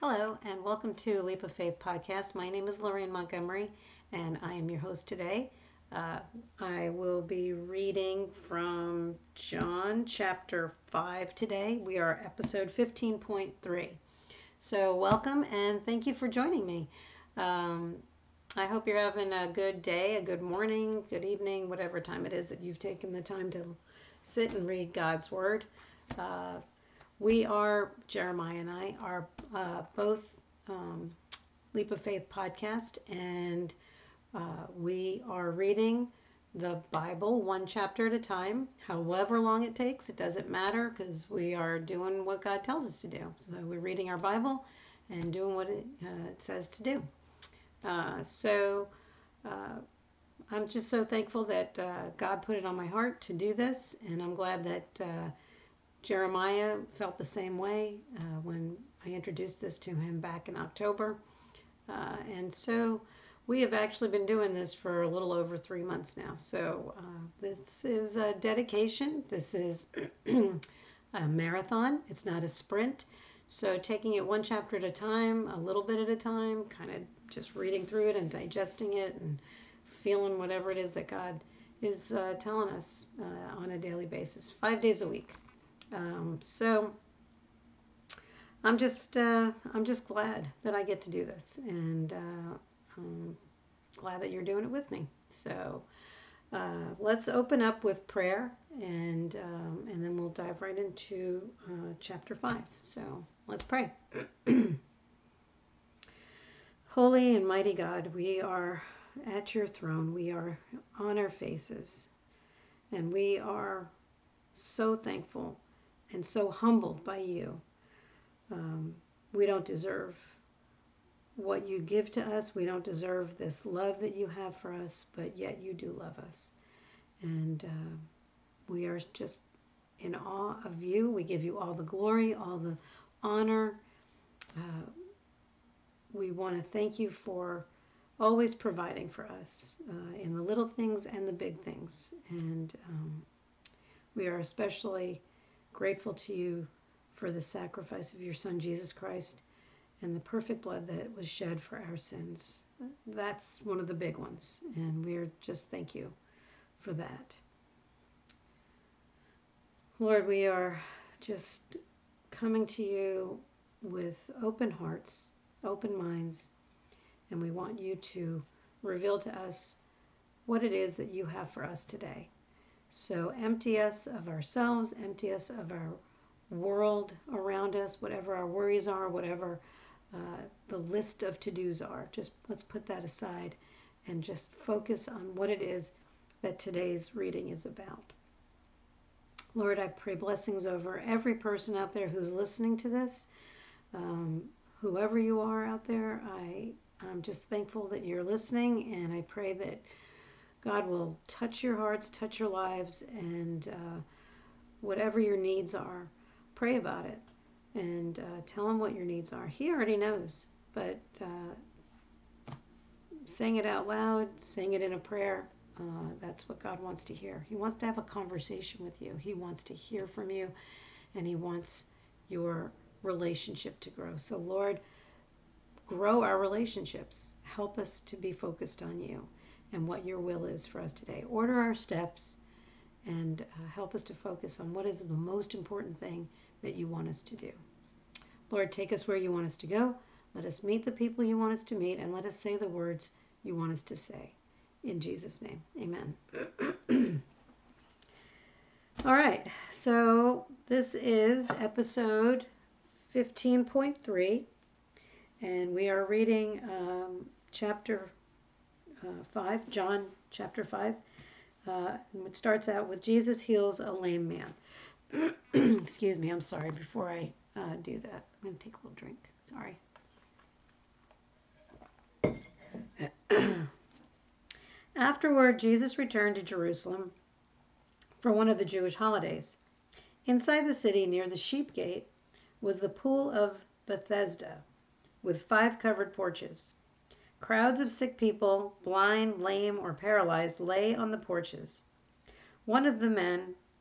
Hello, and welcome to Leap of Faith podcast. My name is Lorraine Montgomery, and I am your host today. Uh, I will be reading from John chapter 5 today. We are episode 15.3. So, welcome and thank you for joining me. Um, I hope you're having a good day, a good morning, good evening, whatever time it is that you've taken the time to sit and read God's Word. Uh, we are, Jeremiah and I, are uh, both um, Leap of Faith podcast, and uh, we are reading the Bible one chapter at a time, however long it takes. It doesn't matter because we are doing what God tells us to do. So we're reading our Bible and doing what it, uh, it says to do. Uh, so uh, I'm just so thankful that uh, God put it on my heart to do this, and I'm glad that Jeremiah felt the same way uh, when I introduced this to him back in October. Uh, and so we have actually been doing this for a little over three months now. So uh, this is a dedication. This is a marathon, it's not a sprint. So taking it one chapter at a time, a little bit at a time, kind of just reading through it and digesting it and feeling whatever it is that God is uh, telling us uh, on a daily basis, five days a week. Um, so I'm just uh, I'm just glad that I get to do this, and uh, I'm glad that you're doing it with me. So uh, let's open up with prayer, and um, and then we'll dive right into uh, chapter five. So let's pray. Holy and mighty God, we are at your throne. We are on our faces, and we are so thankful and so humbled by you. Um, we don't deserve what you give to us. We don't deserve this love that you have for us, but yet you do love us. And uh, we are just in awe of you. We give you all the glory, all the honor. Uh, we want to thank you for always providing for us uh, in the little things and the big things. And um, we are especially grateful to you for the sacrifice of your Son, Jesus Christ, and the perfect blood that was shed for our sins. That's one of the big ones, and we're just thank you for that. Lord, we are just coming to you with open hearts, open minds, and we want you to reveal to us what it is that you have for us today. So empty us of ourselves, empty us of our world around us, whatever our worries are, whatever uh, the list of to dos are. Just let's put that aside and just focus on what it is that today's reading is about. Lord, I pray blessings over every person out there who's listening to this. Um, whoever you are out there, I, I'm just thankful that you're listening, and I pray that God will touch your hearts, touch your lives, and uh, whatever your needs are, pray about it and uh, tell Him what your needs are. He already knows, but uh, saying it out loud, saying it in a prayer, uh, that's what God wants to hear. He wants to have a conversation with you, He wants to hear from you, and He wants your relationship to grow. So, Lord, grow our relationships. Help us to be focused on you and what your will is for us today. Order our steps and uh, help us to focus on what is the most important thing that you want us to do. Lord, take us where you want us to go. Let us meet the people you want us to meet, and let us say the words you want us to say. In Jesus' name, amen. All right, so this is episode 15.3, and we are reading um, chapter uh, 5, John chapter 5. Uh, it starts out with Jesus heals a lame man. Excuse me, I'm sorry. Before I uh, do that, I'm going to take a little drink. Sorry. Afterward, Jesus returned to Jerusalem for one of the Jewish holidays. Inside the city, near the sheep gate, was the pool of Bethesda, with five covered porches. Crowds of sick people, blind, lame, or paralyzed, lay on the porches. One of the men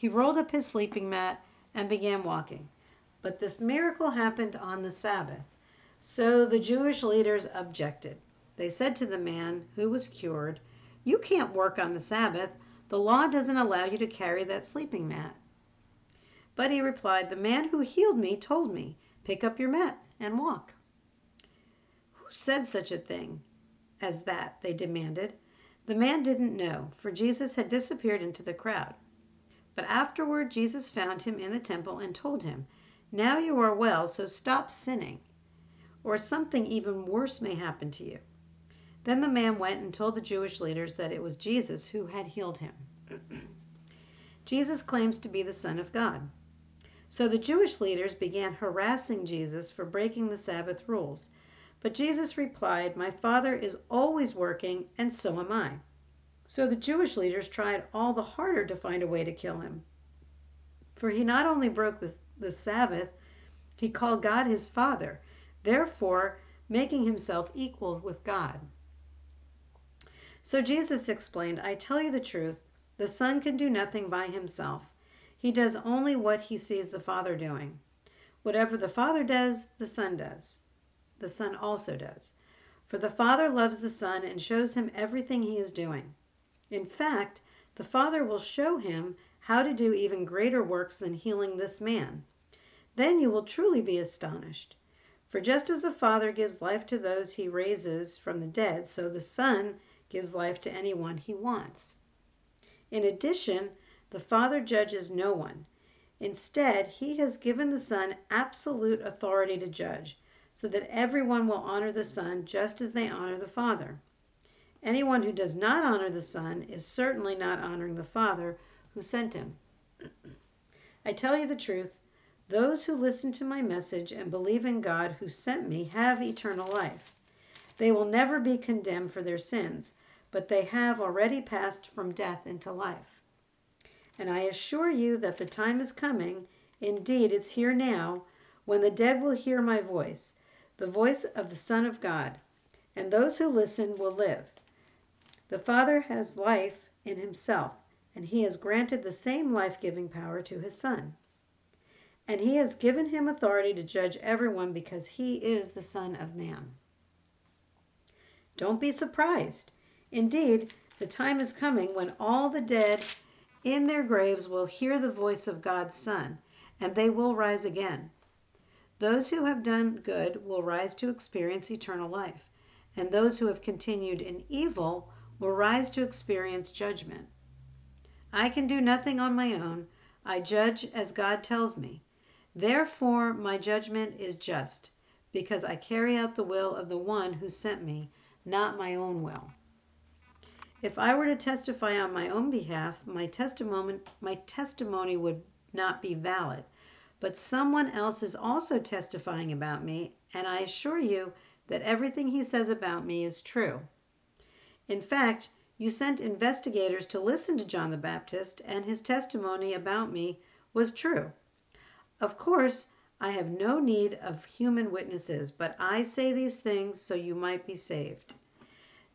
He rolled up his sleeping mat and began walking. But this miracle happened on the Sabbath. So the Jewish leaders objected. They said to the man who was cured, You can't work on the Sabbath. The law doesn't allow you to carry that sleeping mat. But he replied, The man who healed me told me, Pick up your mat and walk. Who said such a thing as that? They demanded. The man didn't know, for Jesus had disappeared into the crowd. But afterward Jesus found him in the temple and told him, Now you are well, so stop sinning, or something even worse may happen to you. Then the man went and told the Jewish leaders that it was Jesus who had healed him. Jesus claims to be the Son of God. So the Jewish leaders began harassing Jesus for breaking the Sabbath rules. But Jesus replied, My Father is always working, and so am I. So the Jewish leaders tried all the harder to find a way to kill him. For he not only broke the, the Sabbath, he called God his Father, therefore making himself equal with God. So Jesus explained, I tell you the truth, the Son can do nothing by himself. He does only what he sees the Father doing. Whatever the Father does, the Son does. The Son also does. For the Father loves the Son and shows him everything he is doing. In fact, the Father will show him how to do even greater works than healing this man. Then you will truly be astonished. For just as the Father gives life to those he raises from the dead, so the Son gives life to anyone he wants. In addition, the Father judges no one. Instead, he has given the Son absolute authority to judge, so that everyone will honor the Son just as they honor the Father. Anyone who does not honor the Son is certainly not honoring the Father who sent him. I tell you the truth, those who listen to my message and believe in God who sent me have eternal life. They will never be condemned for their sins, but they have already passed from death into life. And I assure you that the time is coming, indeed it's here now, when the dead will hear my voice, the voice of the Son of God, and those who listen will live. The Father has life in himself, and he has granted the same life giving power to his Son. And he has given him authority to judge everyone because he is the Son of Man. Don't be surprised. Indeed, the time is coming when all the dead in their graves will hear the voice of God's Son, and they will rise again. Those who have done good will rise to experience eternal life, and those who have continued in evil will rise to experience judgment. I can do nothing on my own. I judge as God tells me. Therefore, my judgment is just, because I carry out the will of the one who sent me, not my own will. If I were to testify on my own behalf, my testimony, my testimony would not be valid. But someone else is also testifying about me, and I assure you that everything he says about me is true. In fact, you sent investigators to listen to John the Baptist, and his testimony about me was true. Of course, I have no need of human witnesses, but I say these things so you might be saved.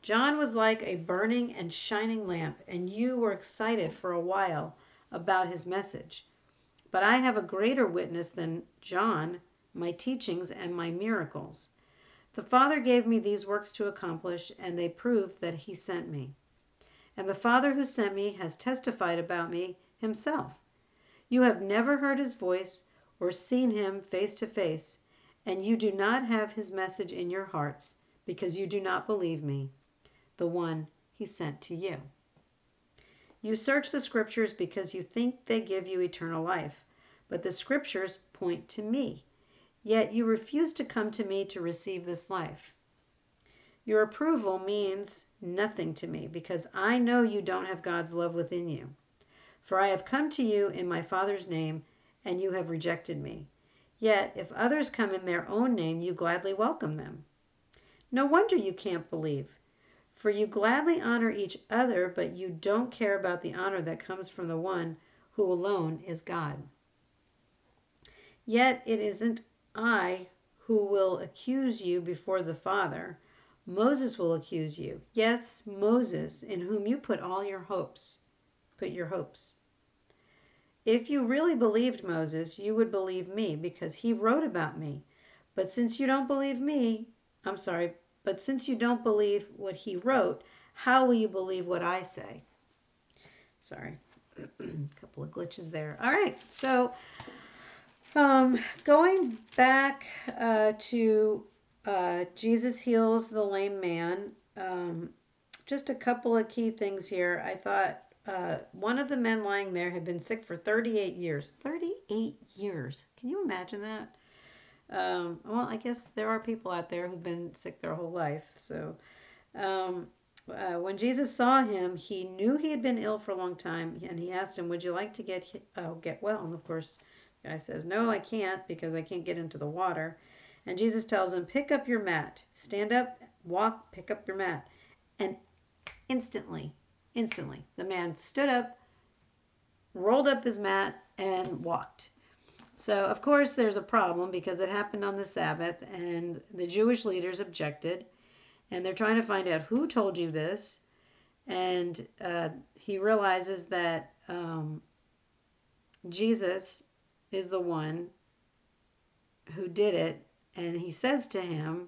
John was like a burning and shining lamp, and you were excited for a while about his message. But I have a greater witness than John, my teachings and my miracles. The Father gave me these works to accomplish, and they prove that he sent me. And the Father who sent me has testified about me himself. You have never heard his voice or seen him face to face, and you do not have his message in your hearts, because you do not believe me the one he sent to you. You search the scriptures because you think they give you eternal life, but the scriptures point to me. Yet you refuse to come to me to receive this life. Your approval means nothing to me because I know you don't have God's love within you. For I have come to you in my Father's name, and you have rejected me. Yet, if others come in their own name, you gladly welcome them. No wonder you can't believe. For you gladly honor each other, but you don't care about the honor that comes from the one who alone is God. Yet it isn't I who will accuse you before the Father. Moses will accuse you. Yes, Moses, in whom you put all your hopes. Put your hopes. If you really believed Moses, you would believe me because he wrote about me. But since you don't believe me, I'm sorry, but since you don't believe what he wrote, how will you believe what I say? Sorry, a couple of glitches there. All right, so um, going back uh, to uh, Jesus heals the lame man. Um, just a couple of key things here. I thought uh, one of the men lying there had been sick for 38 years. 38 years. Can you imagine that? Um, well, I guess there are people out there who've been sick their whole life. So, um, uh, when Jesus saw him, he knew he had been ill for a long time, and he asked him, "Would you like to get oh, get well?" And of course, guy says, "No, I can't because I can't get into the water." And Jesus tells him, "Pick up your mat, stand up, walk, pick up your mat," and instantly Instantly, the man stood up, rolled up his mat, and walked. So, of course, there's a problem because it happened on the Sabbath, and the Jewish leaders objected, and they're trying to find out who told you this. And uh, he realizes that um, Jesus is the one who did it, and he says to him,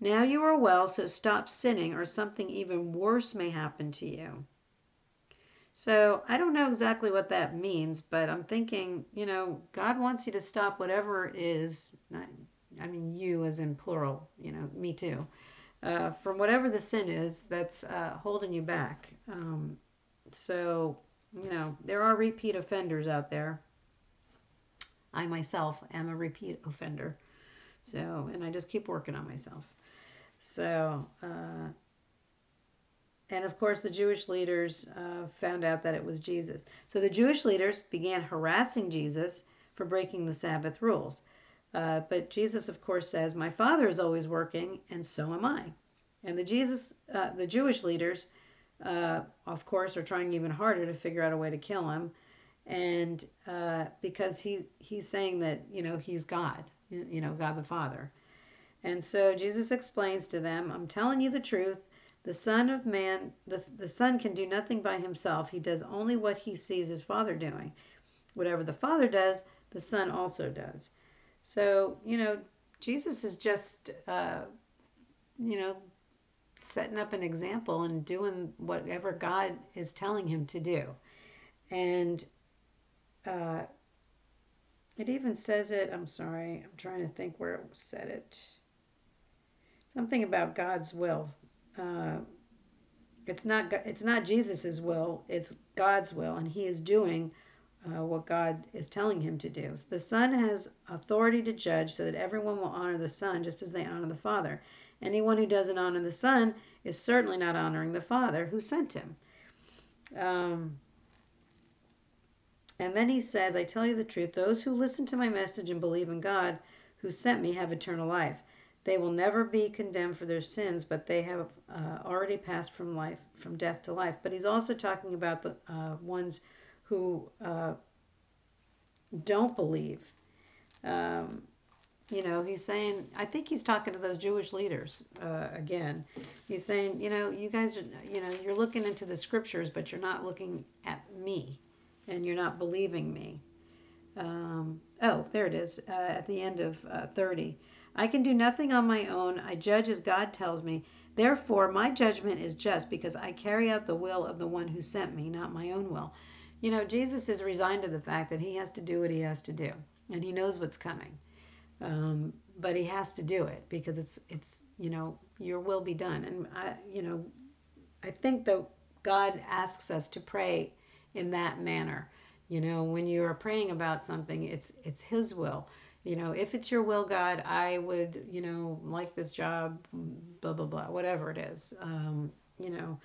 now you are well, so stop sinning, or something even worse may happen to you. So I don't know exactly what that means, but I'm thinking, you know, God wants you to stop whatever it is. I mean, you as in plural, you know, me too. Uh, from whatever the sin is that's uh, holding you back. Um, so, you know, there are repeat offenders out there. I myself am a repeat offender. So, and I just keep working on myself. So, uh, and of course, the Jewish leaders uh, found out that it was Jesus. So the Jewish leaders began harassing Jesus for breaking the Sabbath rules. Uh, but Jesus, of course, says, "My Father is always working, and so am I." And the Jesus, uh, the Jewish leaders, uh, of course, are trying even harder to figure out a way to kill him, and uh, because he he's saying that you know he's God, you know God the Father, and so Jesus explains to them, I'm telling you the truth. The Son of Man, the, the Son can do nothing by himself. He does only what he sees his Father doing. Whatever the Father does, the Son also does. So, you know, Jesus is just, uh, you know, setting up an example and doing whatever God is telling him to do. And uh, it even says it, I'm sorry, I'm trying to think where it said it something about God's will. Uh, it's not it's not Jesus's will; it's God's will, and He is doing uh, what God is telling him to do. So the Son has authority to judge, so that everyone will honor the Son just as they honor the Father. Anyone who doesn't honor the Son is certainly not honoring the Father who sent him. Um, and then he says, I tell you the truth, those who listen to my message and believe in God who sent me have eternal life. They will never be condemned for their sins, but they have uh, already passed from life, from death to life. But he's also talking about the uh, ones who uh, don't believe. Um, you know, he's saying, I think he's talking to those Jewish leaders uh, again. He's saying, you know, you guys are, you know, you're looking into the scriptures, but you're not looking at me and you're not believing me. Um, oh, there it is uh, at the end of uh, 30. I can do nothing on my own. I judge as God tells me. Therefore, my judgment is just because I carry out the will of the one who sent me, not my own will. You know, Jesus is resigned to the fact that he has to do what he has to do, and he knows what's coming. Um, but he has to do it because it's it's you know your will be done. And I you know, I think that God asks us to pray in that manner. You know, when you are praying about something, it's it's His will you know, if it's your will, God, I would, you know, like this job, blah, blah, blah, whatever it is, um, you know.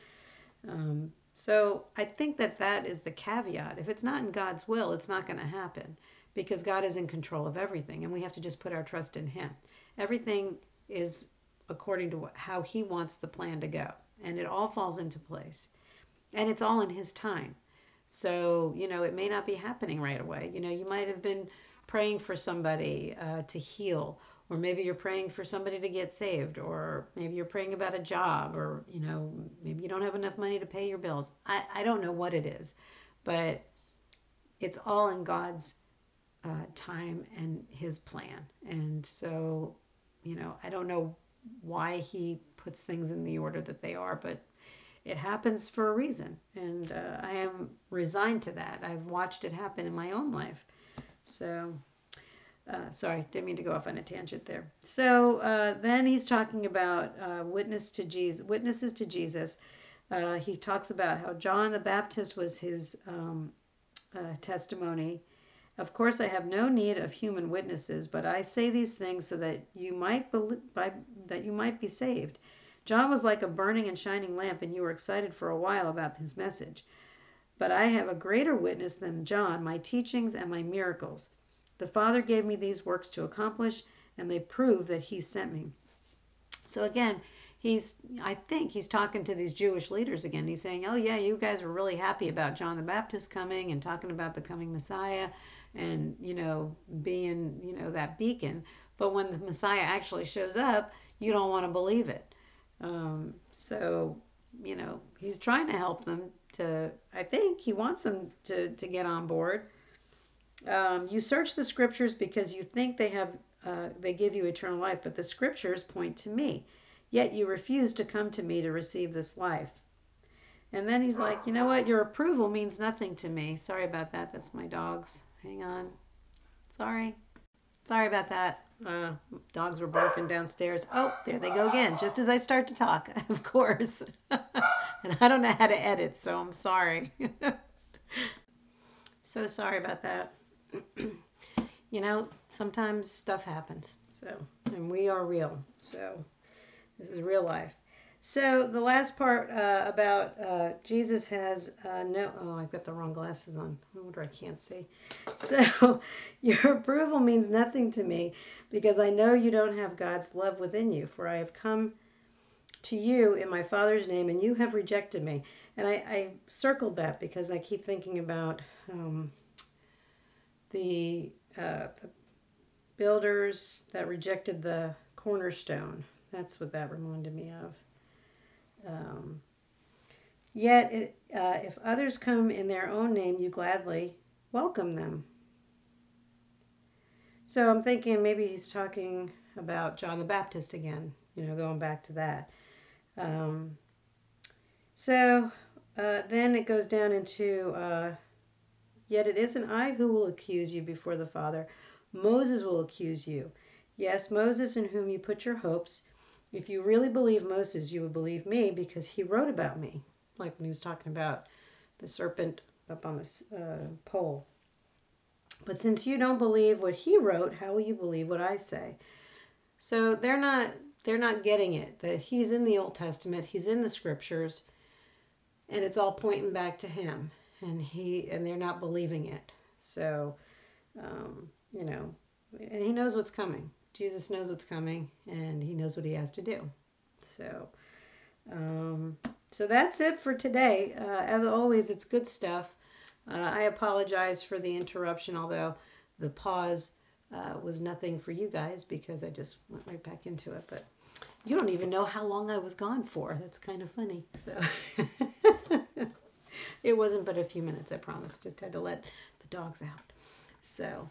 Um, so I think that that is the caveat. If it's not in God's will, it's not going to happen. because God is in control of everything and we have to just put our trust in Him. Everything is according to how He wants the plan to go, and it all falls into place. And it's all in His time. So, you know, it may not be happening right away. You know, you might have been praying for somebody uh, to heal, or maybe you're praying for somebody to get saved, or maybe you're praying about a job, or, you know, maybe you don't have enough money to pay your bills. I, I don't know what it is, but it's all in God's uh, time and His plan. And so, you know, I don't know why He puts things in the order that they are, but it happens for a reason. And uh, I am resigned to that. I've watched it happen in my own life. So, uh, sorry, didn't mean to go off on a tangent there. So uh, then he's talking about uh, witness to Jesus, witnesses to Jesus. Uh, he talks about how John the Baptist was his um, uh, testimony. Of course, I have no need of human witnesses, but I say these things so that you might be, by, that you might be saved. John was like a burning and shining lamp, and you were excited for a while about his message. But I have a greater witness than John, my teachings and my miracles. The Father gave me these works to accomplish, and they prove that He sent me. So again, he's I think he's talking to these Jewish leaders again. He's saying, "Oh yeah, you guys were really happy about John the Baptist coming and talking about the coming Messiah and, you know, being, you know, that beacon, but when the Messiah actually shows up, you don't want to believe it." Um, so, you know, he's trying to help them to, I think he wants them to, to get on board. Um, you search the scriptures because you think they have, uh, they give you eternal life, but the scriptures point to me. Yet you refuse to come to me to receive this life. And then he's like, you know what? Your approval means nothing to me. Sorry about that. That's my dogs. Hang on. Sorry. Sorry about that. Uh, dogs were barking downstairs. Oh, there they go again, just as I start to talk, of course. and I don't know how to edit, so I'm sorry. so sorry about that. you know, sometimes stuff happens. So, and we are real. So, this is real life. So the last part uh, about uh, Jesus has uh, no. Oh, I've got the wrong glasses on. I wonder I can't see. So your approval means nothing to me because I know you don't have God's love within you. For I have come to you in my Father's name, and you have rejected me. And I, I circled that because I keep thinking about um, the, uh, the builders that rejected the cornerstone. That's what that reminded me of. Um, yet, it, uh, if others come in their own name, you gladly welcome them. So I'm thinking maybe he's talking about John the Baptist again, you know, going back to that. Um, so uh, then it goes down into, uh, yet it isn't I who will accuse you before the Father. Moses will accuse you. Yes, Moses in whom you put your hopes. If you really believe Moses, you would believe me because he wrote about me, like when he was talking about the serpent up on this uh, pole. But since you don't believe what he wrote, how will you believe what I say? So they're not they're not getting it that he's in the Old Testament, he's in the scriptures, and it's all pointing back to him, and he and they're not believing it. So, um, you know, and he knows what's coming. Jesus knows what's coming and he knows what he has to do. So, um, so that's it for today. Uh, as always, it's good stuff. Uh, I apologize for the interruption, although the pause uh, was nothing for you guys because I just went right back into it. But you don't even know how long I was gone for. That's kind of funny. So it wasn't but a few minutes, I promise. Just had to let the dogs out. So,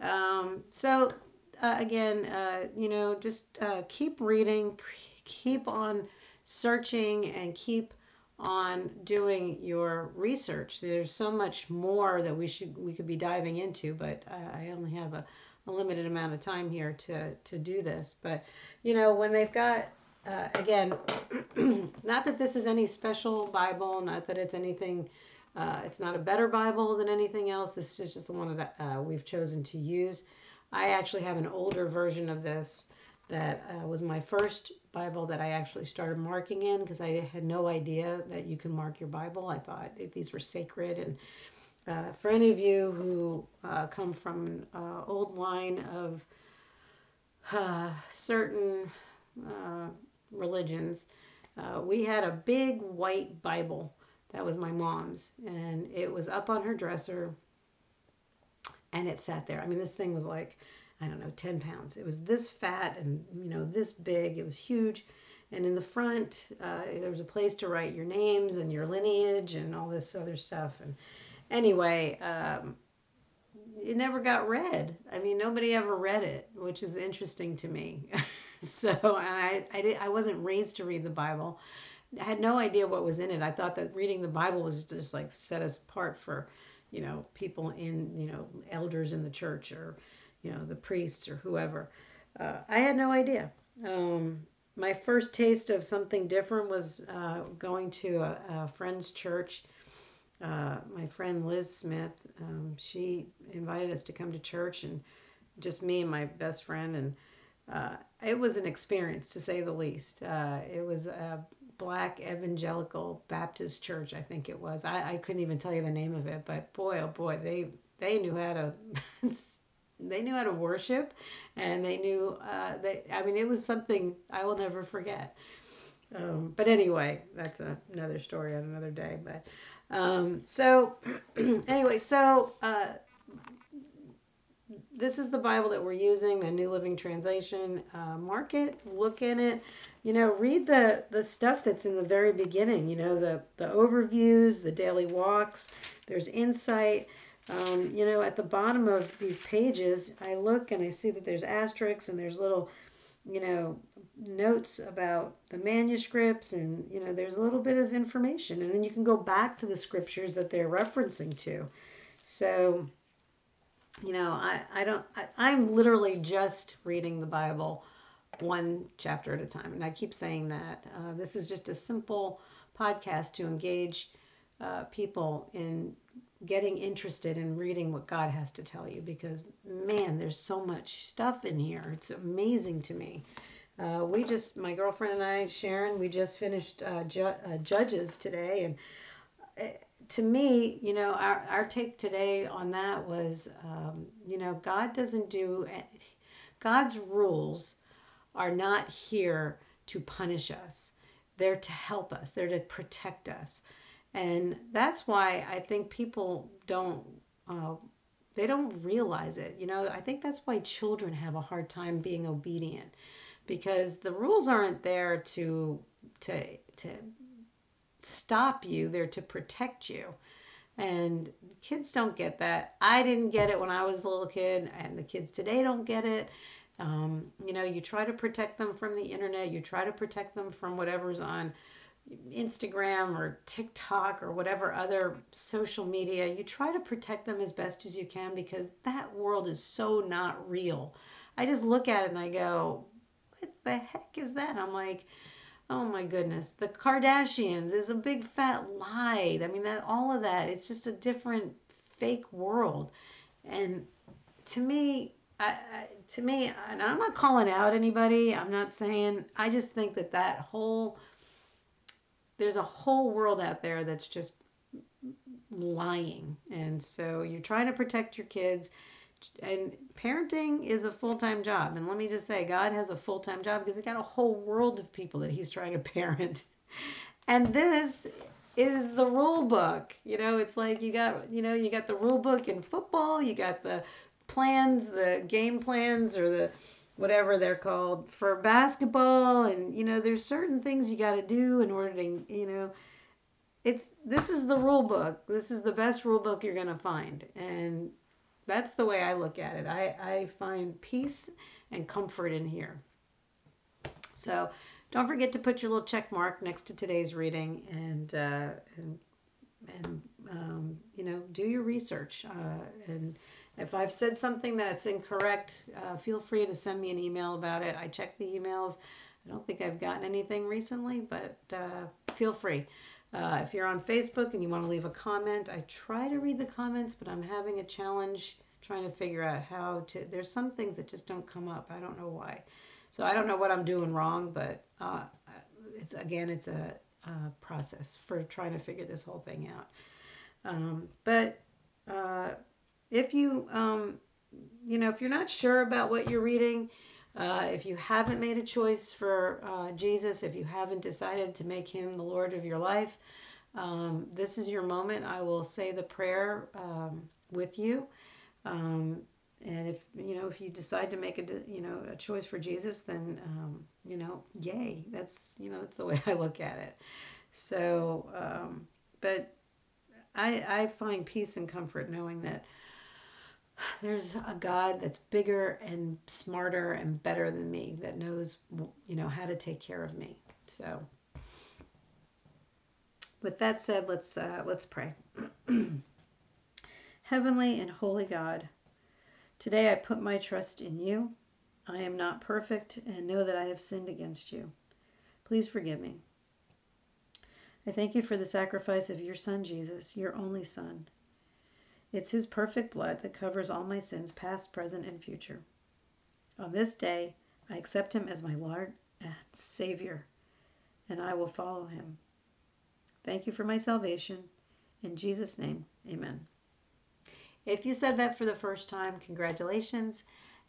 um, so uh, again, uh, you know, just uh, keep reading, keep on searching, and keep on doing your research. There's so much more that we should we could be diving into, but I, only have a, a, limited amount of time here to to do this. But you know, when they've got uh, again, not that this is any special Bible, not that it's anything. Uh, it's not a better Bible than anything else. This is just the one that uh, we've chosen to use. I actually have an older version of this that uh, was my first Bible that I actually started marking in because I had no idea that you can mark your Bible. I thought these were sacred and Uh, for any of you who uh, come from an old line of uh, certain uh, religions, uh, we had a big white Bible. That was my mom's, and it was up on her dresser, and it sat there. I mean, this thing was like, I don't know, 10 pounds. It was this fat and, you know, this big. It was huge. And in the front, uh, there was a place to write your names and your lineage and all this other stuff. And anyway, um, it never got read. I mean, nobody ever read it, which is interesting to me. so I, I, did, I wasn't raised to read the Bible. I had no idea what was in it. I thought that reading the Bible was just like set us apart for, you know, people in, you know, elders in the church or, you know, the priests or whoever. Uh, I had no idea. Um, my first taste of something different was uh, going to a, a friend's church. Uh, my friend Liz Smith, um, she invited us to come to church, and just me and my best friend, and uh, it was an experience to say the least. Uh, it was a black evangelical Baptist church, I think it was. I, I couldn't even tell you the name of it, but boy, oh boy, they they knew how to they knew how to worship and they knew uh, they i mean it was something i will never forget um, but anyway that's a, another story on another day but um, so anyway so uh, this is the bible that we're using the new living translation uh, mark it look in it you know read the the stuff that's in the very beginning you know the the overviews the daily walks there's insight um, you know, at the bottom of these pages, I look and I see that there's asterisks and there's little, you know, notes about the manuscripts and, you know, there's a little bit of information. And then you can go back to the scriptures that they're referencing to. So, you know, I, I don't, I, I'm literally just reading the Bible one chapter at a time. And I keep saying that. Uh, this is just a simple podcast to engage uh, people in getting interested in reading what God has to tell you because, man, there's so much stuff in here. It's amazing to me. Uh, we just, my girlfriend and I, Sharon, we just finished uh, ju- uh, Judges today. And uh, to me, you know, our, our take today on that was, um, you know, God doesn't do, God's rules are not here to punish us, they're to help us, they're to protect us. And that's why I think people don't uh, they don't realize it. You know, I think that's why children have a hard time being obedient because the rules aren't there to to to stop you, they're to protect you. And kids don't get that. I didn't get it when I was a little kid, and the kids today don't get it. Um, you know, you try to protect them from the internet, you try to protect them from whatever's on Instagram or TikTok or whatever other social media, you try to protect them as best as you can because that world is so not real. I just look at it and I go, what the heck is that? I'm like, oh my goodness, the Kardashians is a big fat lie. I mean, that all of that, it's just a different fake world. And to me, I, I, to me, and I'm not calling out anybody. I'm not saying. I just think that that whole there's a whole world out there that's just lying. And so you're trying to protect your kids. And parenting is a full time job. And let me just say, God has a full time job because He's got a whole world of people that He's trying to parent. And this is the rule book. You know, it's like you got, you know, you got the rule book in football, you got the plans, the game plans, or the whatever they're called for basketball and you know there's certain things you got to do in order to you know it's this is the rule book this is the best rule book you're going to find and that's the way i look at it i i find peace and comfort in here so don't forget to put your little check mark next to today's reading and uh, and and um, you know do your research uh, and if I've said something that's incorrect, uh, feel free to send me an email about it. I check the emails. I don't think I've gotten anything recently, but uh, feel free. Uh, if you're on Facebook and you want to leave a comment, I try to read the comments, but I'm having a challenge trying to figure out how to. There's some things that just don't come up. I don't know why. So I don't know what I'm doing wrong, but uh, it's again, it's a, a, process for trying to figure this whole thing out. Um, but uh, if you, um, you know, if you're not sure about what you're reading, uh, if you haven't made a choice for uh, Jesus, if you haven't decided to make him the Lord of your life, um, this is your moment. I will say the prayer um, with you. Um, and if you know if you decide to make a you know a choice for Jesus, then um, you know, yay! That's you know that's the way I look at it. So, um, but I I find peace and comfort knowing that there's a God that's bigger and smarter and better than me that knows you know how to take care of me. So with that said, let's uh, let's pray. Heavenly and holy God, today I put my trust in you. I am not perfect and know that I have sinned against you. Please forgive me. I thank you for the sacrifice of your Son, Jesus, your only Son. It's his perfect blood that covers all my sins, past, present, and future. On this day, I accept him as my Lord and Savior, and I will follow him. Thank you for my salvation. In Jesus' name, amen. If you said that for the first time, congratulations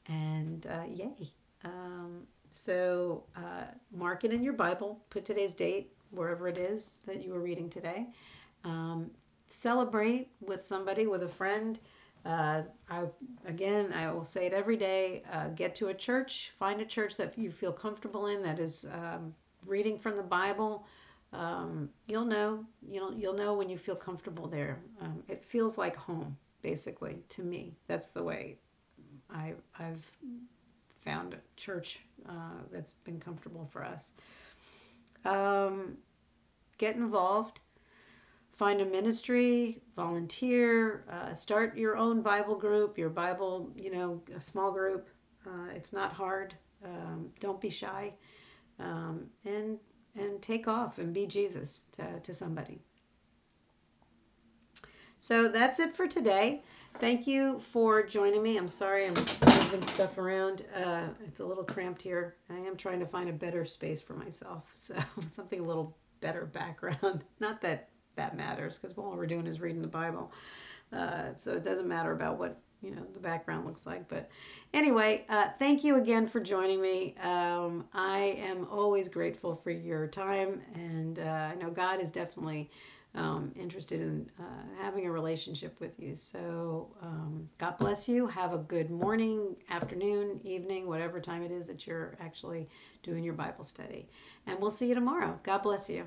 and uh, yay. Um, so uh, mark it in your Bible, put today's date wherever it is that you were reading today. Um, celebrate with somebody, with a friend. Uh, I again, I will say it every day. Uh, get to a church, find a church that you feel comfortable in, that is um, reading from the Bible, um, you'll know you'll you'll know when you feel comfortable there. Um, it feels like home, basically, to me. That's the way I I've found a church uh, that's been comfortable for us. Um, get involved. Find a ministry, volunteer, uh, start your own Bible group, your Bible, you know, a small group. Uh, it's not hard. Um, don't be shy. Um, and and take off and be Jesus to, to somebody. So that's it for today. Thank you for joining me. I'm sorry I'm moving stuff around. Uh, it's a little cramped here. I am trying to find a better space for myself. So something a little better background. Not that that matters because all we're doing is reading the Bible. Uh, so it doesn't matter about what you know the background looks like. But anyway uh, thank you again for joining me. Um, i am always grateful for your time and uh, i know god is definitely um, interested in uh, having a relationship with you. So um, god bless you. Have a good morning afternoon evening whatever time it is that you're actually doing your bible study. And we'll see you tomorrow. God bless you